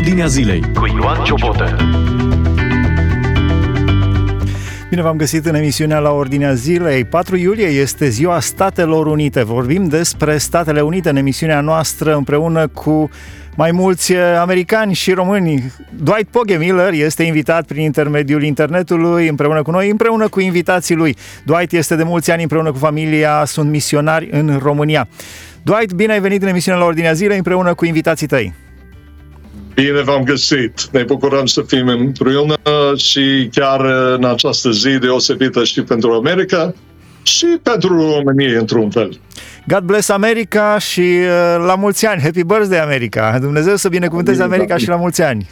Ordinea zilei cu Ioan Ciobotă. Bine v-am găsit în emisiunea la Ordinea Zilei. 4 iulie este ziua Statelor Unite. Vorbim despre Statele Unite în emisiunea noastră împreună cu mai mulți eh, americani și români. Dwight Pogemiller este invitat prin intermediul internetului împreună cu noi, împreună cu invitații lui. Dwight este de mulți ani împreună cu familia, sunt misionari în România. Dwight, bine ai venit în emisiunea la Ordinea Zilei împreună cu invitații tăi. Bine v-am găsit! Ne bucurăm să fim împreună și chiar în această zi deosebită și pentru America și pentru România, într-un fel. God bless America și uh, la mulți ani! Happy birthday, America! Dumnezeu să binecuvânteze America și la mulți ani!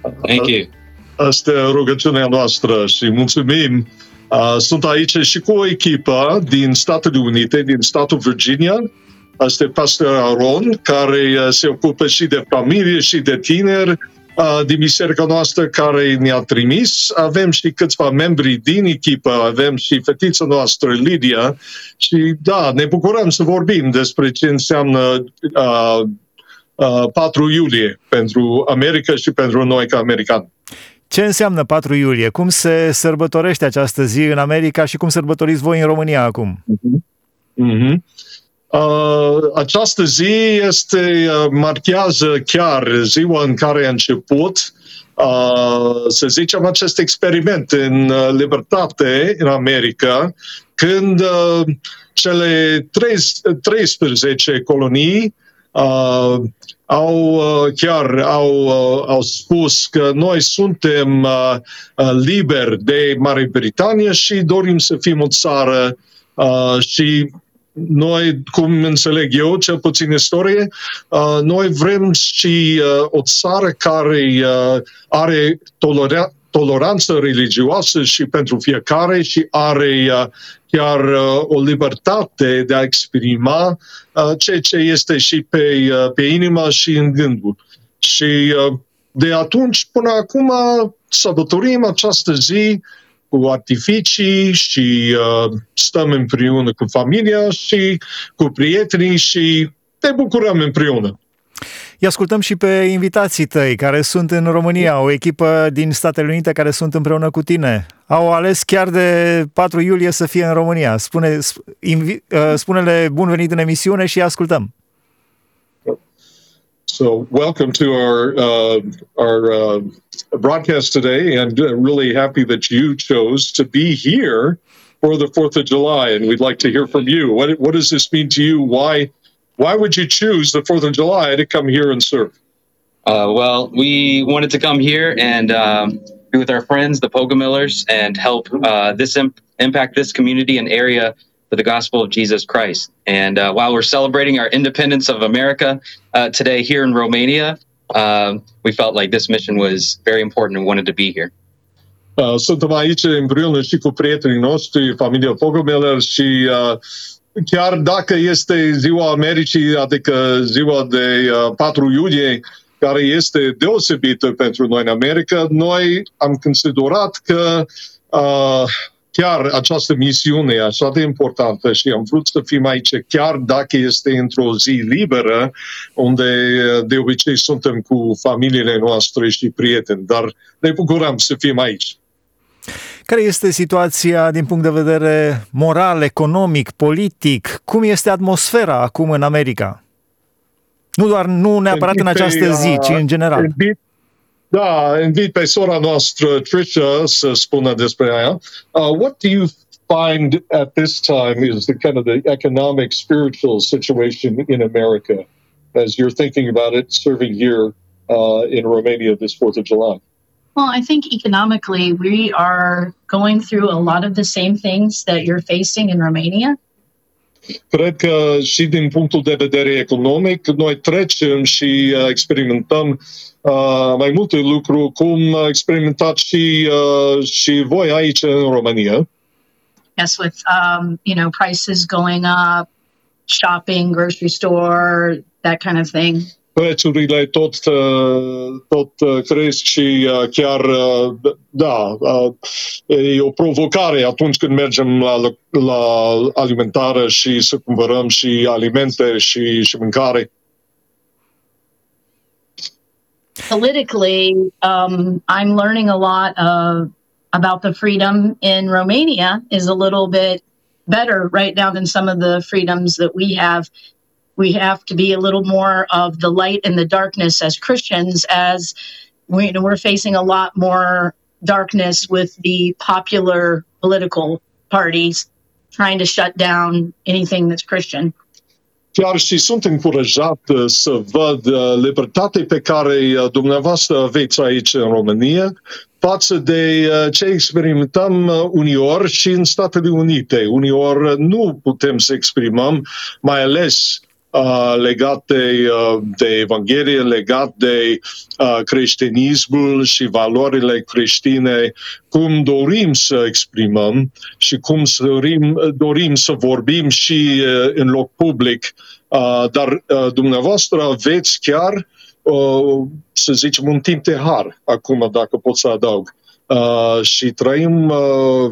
Thank you! Asta e rugăciunea noastră și mulțumim! Uh, sunt aici și cu o echipă din Statele Unite, din statul Virginia, Asta e pastor Aron, care uh, se ocupă și de familie și de tineri uh, din biserica noastră care ne-a trimis. Avem și câțiva membri din echipă, avem și fetița noastră, Lidia, și da, ne bucurăm să vorbim despre ce înseamnă uh, uh, 4 iulie pentru America și pentru noi ca americani. Ce înseamnă 4 iulie? Cum se sărbătorește această zi în America și cum sărbătoriți voi în România acum? Uh-huh. Uh-huh. Uh, această zi este, uh, marchează chiar ziua în care a început, uh, să zicem, acest experiment în uh, libertate în America, când uh, cele 13 colonii uh, au uh, chiar au, uh, au spus că noi suntem uh, uh, liberi de Marea Britanie și dorim să fim o țară uh, și noi, cum înțeleg eu, cel puțin istorie, uh, noi vrem și uh, o țară care uh, are tolera- toleranță religioasă și pentru fiecare și are uh, chiar uh, o libertate de a exprima uh, ceea ce este și pe, uh, pe inima și în gândul. Și uh, de atunci până acum sărbătorim această zi cu artificii și uh, stăm împreună cu familia și cu prietenii și ne bucurăm împreună. Îi ascultăm și pe invitații tăi care sunt în România, o echipă din Statele Unite care sunt împreună cu tine. Au ales chiar de 4 iulie să fie în România. Spune, invi, uh, spune-le bun venit în emisiune și ascultăm. So, welcome to our uh, our uh, broadcast today, and uh, really happy that you chose to be here for the Fourth of July. And we'd like to hear from you. What what does this mean to you? Why why would you choose the Fourth of July to come here and serve? Uh, well, we wanted to come here and um, be with our friends, the Pogomillers, and help uh, this imp- impact this community and area for the gospel of Jesus Christ. And uh, while we're celebrating our independence of America uh, today here in Romania, uh, we felt like this mission was very important and wanted to be here. Uh, suntem aici împreună și cu prietenii noștri, familia Pogomeller și uh, chiar dacă este ziua Americii, adică ziua de uh, 4 iulie, care este deosebită pentru noi în America, noi am considerat că uh, chiar această misiune e așa de importantă și am vrut să fim aici chiar dacă este într-o zi liberă, unde de obicei suntem cu familiile noastre și prieteni, dar ne bucurăm să fim aici. Care este situația din punct de vedere moral, economic, politic? Cum este atmosfera acum în America? Nu doar, nu neapărat în această zi, ci în general. Da, invit pe sora noastră, să spună despre aia. Uh, what do you find at this time is the kind of the economic, spiritual situation in America as you're thinking about it, serving here uh, in Romania this 4th of July? Well, I think economically, we are going through a lot of the same things that you're facing in Romania. Cred că și din punctul de vedere economic, noi trecem și uh, experimentăm uh, mai multe lucruri, cum experimentați și, uh, și voi aici în România. Yes, with um, you know prices going up, shopping, grocery store, that kind of thing. Tot, uh, tot uh, cresc și uh, chiar, da, e o provocare atunci când mergem la, la și să cumpărăm și alimente și, și mâncare. politically, um, I'm learning a lot of about the freedom in Romania is a little bit better right now than some of the freedoms that we have. We have to be a little more of the light and the darkness as Christians, as we, we're facing a lot more darkness with the popular political parties trying to shut down anything that's Christian. Chiar și sunt încurajat uh, să văd uh, libertatea pe care uh, dumneavoastră aveți aici în România față de ce experimentăm uneori și în Statele Unite. Uneori nu putem să exprimăm, mai ales uh, legat de, uh, de Evanghelie, legat de uh, creștinismul și valorile creștine, cum dorim să exprimăm și cum dorim, dorim să vorbim și uh, în loc public. Uh, dar uh, dumneavoastră aveți chiar, uh, să zicem, un timp de har, acum dacă pot să adaug. Uh, și trăim uh,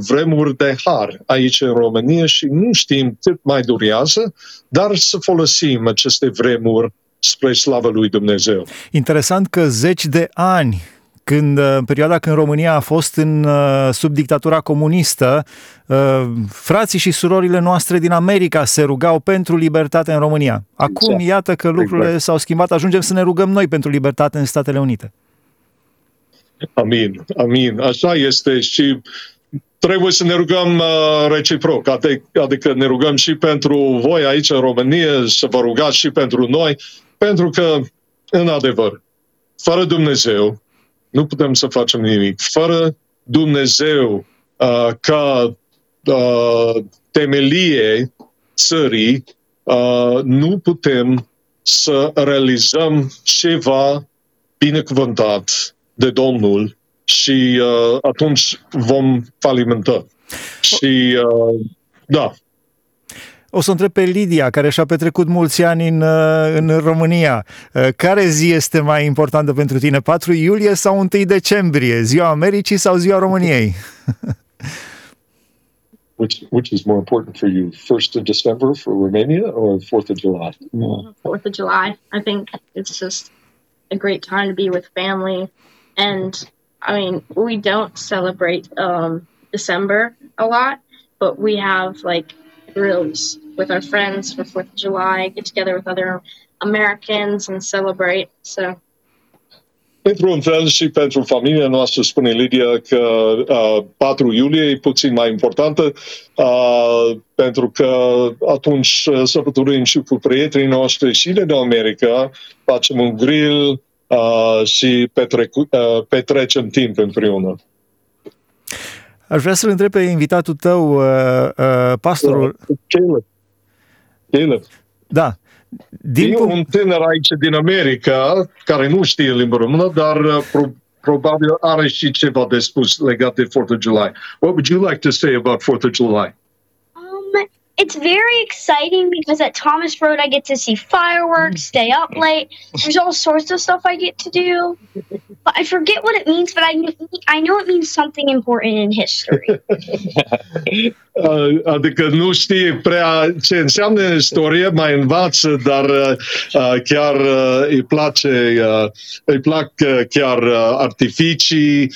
vremuri de har aici în România și nu știm cât mai durează, dar să folosim aceste vremuri spre slavă lui Dumnezeu. Interesant că zeci de ani când uh, în perioada când România a fost în, uh, sub dictatura comunistă, frații și surorile noastre din America se rugau pentru libertate în România. Acum, exact. iată că lucrurile exact. s-au schimbat, ajungem să ne rugăm noi pentru libertate în Statele Unite. Amin, amin. Așa este și trebuie să ne rugăm uh, reciproc, adică ne rugăm și pentru voi aici în România, să vă rugați și pentru noi, pentru că, în adevăr, fără Dumnezeu, nu putem să facem nimic. Fără Dumnezeu uh, ca uh, temelie țării, uh, nu putem să realizăm ceva binecuvântat de Domnul și uh, atunci vom falimenta. Și uh, da. O să întreb pe Lidia, care și-a petrecut mulți ani în, uh, în România. Uh, care zi este mai importantă pentru tine? 4 iulie sau 1 decembrie? Ziua Americii sau ziua României? which which is more important for you, first of December for Romania or Fourth of July? Fourth of July. I think it's just a great time to be with family And I mean, we don't celebrate um, December a lot, but we have like grills with our friends for Fourth of July, get together with other Americans and celebrate. So. Pentru un și pentru familia noastră, spune Lidia, că uh, 4 iulie e puțin mai importantă, uh, pentru că atunci sărbătorim și cu prietenii noștri și din America, facem un grill, uh, și petrecu, uh, petrecem timp împreună. Aș vrea să-l întreb pe invitatul tău, uh, uh, pastorul... Caleb. Caleb. Da. Din e punct... un tânăr aici din America care nu știe limba română, dar uh, pro- probabil are și ceva de spus legat de 4th of July. What would you like to say about 4th of July? It's very exciting because at Thomas Road I get to see fireworks, stay up late. There's all sorts of stuff I get to do, but I forget what it means. But I I know it means something important in history. Uh, adică nu știe prea ce înseamnă istorie, mai învață, dar uh, uh, chiar îi place, îi plac chiar artificii,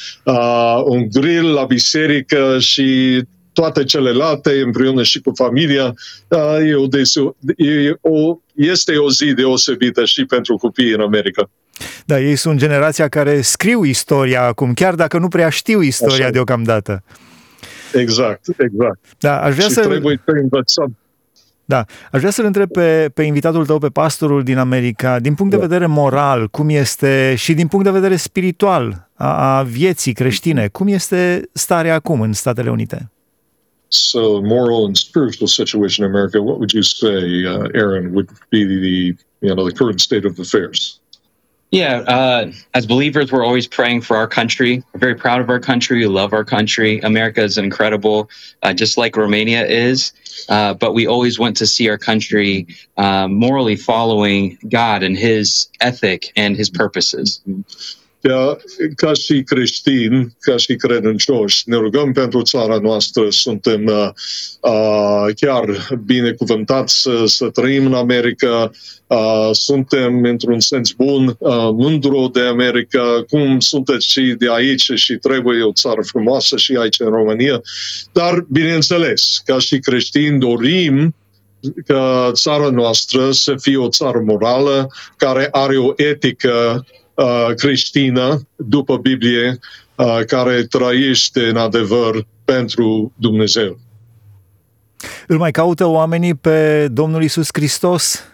un grill la biserică și toate celelalte împreună și cu familia, e o, e o, este o zi deosebită și pentru copiii în America. Da, ei sunt generația care scriu istoria acum, chiar dacă nu prea știu istoria Așa. deocamdată. Exact, exact. Da, aș vrea și să... trebuie să învățăm. Da, aș vrea să-l întreb pe, pe invitatul tău, pe pastorul din America, din punct de da. vedere moral, cum este și din punct de vedere spiritual a, a vieții creștine, cum este starea acum în Statele Unite? So moral and spiritual situation in America, what would you say, uh, Aaron, would be the you know the current state of affairs? Yeah, uh, as believers, we're always praying for our country. We're very proud of our country. We love our country. America is incredible, uh, just like Romania is. Uh, but we always want to see our country uh, morally following God and His ethic and His purposes. Ca, ca și creștini, ca și credincioși, ne rugăm pentru țara noastră, suntem uh, uh, chiar binecuvântați să, să trăim în America, uh, suntem într-un sens bun uh, mândru de America, cum sunteți și de aici și trebuie o țară frumoasă și aici în România, dar bineînțeles, ca și creștini dorim ca țara noastră să fie o țară morală, care are o etică uh, creștină după Biblie, uh, care trăiește în adevăr pentru Dumnezeu. Îl mai caută oamenii pe Domnul Isus Hristos?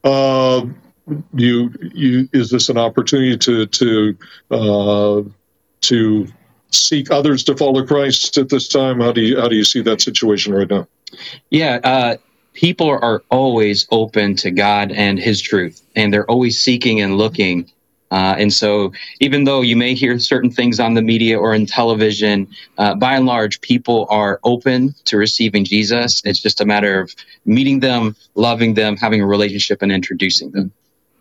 Uh, you, you, is this an opportunity to to uh, to seek others to follow Christ at this time? How do you how do you see that situation right now? Yeah, uh, people are always open to God and His truth, and they're always seeking and looking. Uh, and so, even though you may hear certain things on the media or in television, uh, by and large, people are open to receiving Jesus. It's just a matter of meeting them, loving them, having a relationship, and introducing them.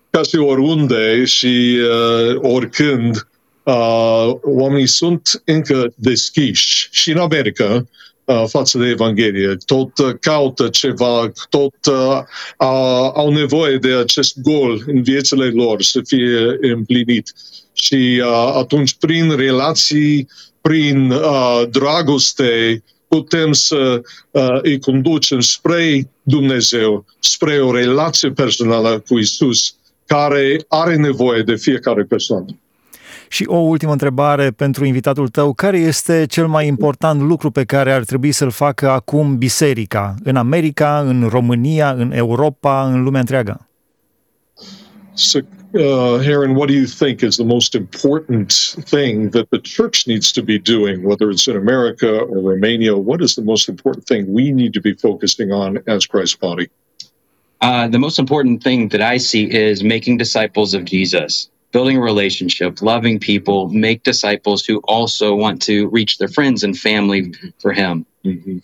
Ca și oriunde și uh, oricând, uh, oamenii sunt încă deschiși și în America față de Evanghelie. Tot uh, caută ceva, tot uh, au nevoie de acest gol în viețile lor să fie împlinit. Și uh, atunci, prin relații, prin uh, dragoste, putem să uh, îi conducem spre Dumnezeu, spre o relație personală cu Isus, care are nevoie de fiecare persoană. Și o ultimă întrebare pentru invitatul tău. Care este cel mai important lucru pe care ar trebui să-l facă acum biserica? În America, în România, în Europa, în lumea întreagă? So, uh, Heron, what do you think is the most important thing that the church needs to be doing, whether it's in America or Romania? What is the most important thing we need to be focusing on as Christ's body? Uh, the most important thing that I see is making disciples of Jesus. Building a relationship, loving people, make disciples who also want to reach their friends and family for Him. Mm-hmm.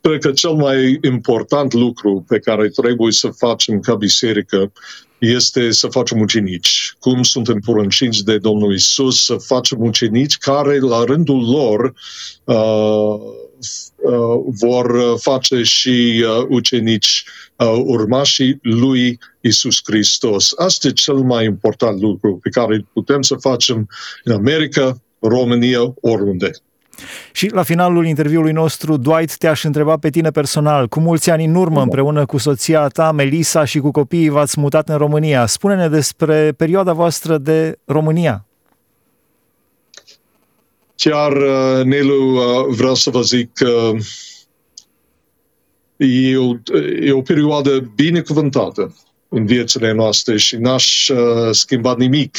Cred că cel mai important lucru pe care trebuie să facem ca biserică este să facem ucenici. Cum suntem porunciți de Domnul Isus să facem ucenici care la rândul lor uh, uh, vor face și uh, ucenici uh, urmașii lui Isus Hristos. Asta e cel mai important lucru pe care putem să facem în America, România, oriunde. Și la finalul interviului nostru, Dwight, te-aș întreba pe tine personal. Cu mulți ani în urmă, împreună cu soția ta, Melissa, și cu copiii v-ați mutat în România. Spune-ne despre perioada voastră de România. Chiar, uh, Nelu, uh, vreau să vă zic că e o, e o perioadă binecuvântată în viețile noastre și n-aș uh, schimba nimic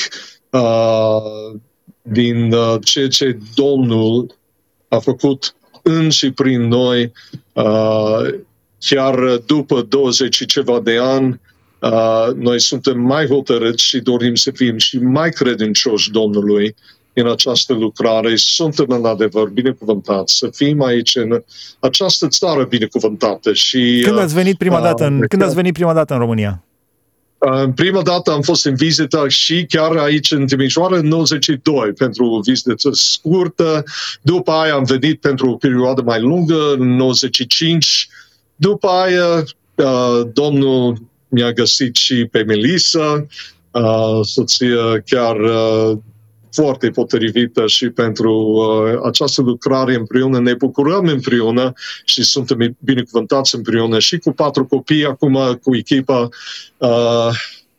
uh, din uh, ceea ce Domnul a făcut în și prin noi, uh, chiar după 20 și ceva de ani, uh, noi suntem mai hotărâți și dorim să fim și mai credincioși Domnului în această lucrare. Suntem în adevăr binecuvântați să fim aici în această țară binecuvântată. Și, când ați venit prima uh, dată în, uh, când ați venit prima dată în România? Uh, prima dată am fost în vizită și chiar aici în Timișoara în 92 pentru o vizită scurtă. După aia am venit pentru o perioadă mai lungă în 95. După aia uh, domnul mi-a găsit și pe Melissa, uh, soția chiar uh, foarte potrivită și pentru uh, această lucrare împreună. Ne bucurăm împreună și suntem binecuvântați împreună și cu patru copii, acum cu echipa. Uh,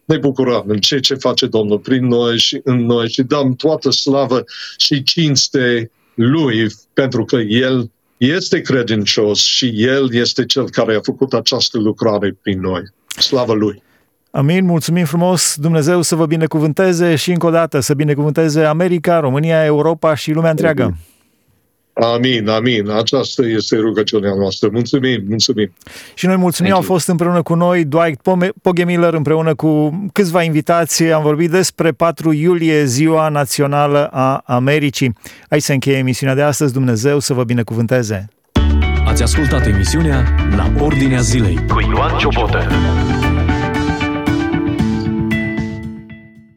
ne bucurăm în ceea ce face Domnul prin noi și în noi și dăm toată slavă și cinste Lui pentru că El este credincios și El este Cel care a făcut această lucrare prin noi. Slavă Lui! Amin, mulțumim frumos, Dumnezeu să vă binecuvânteze și încă o dată să binecuvânteze America, România, Europa și lumea întreagă. Amin, amin. Aceasta este rugăciunea noastră. Mulțumim, mulțumim. Și noi mulțumim, au fost împreună cu noi Dwight Pogemiller împreună cu câțiva invitați. Am vorbit despre 4 iulie, ziua națională a Americii. Aici se încheie emisiunea de astăzi. Dumnezeu să vă binecuvânteze. Ați ascultat emisiunea La Ordinea Zilei cu Ioan Ciobotă.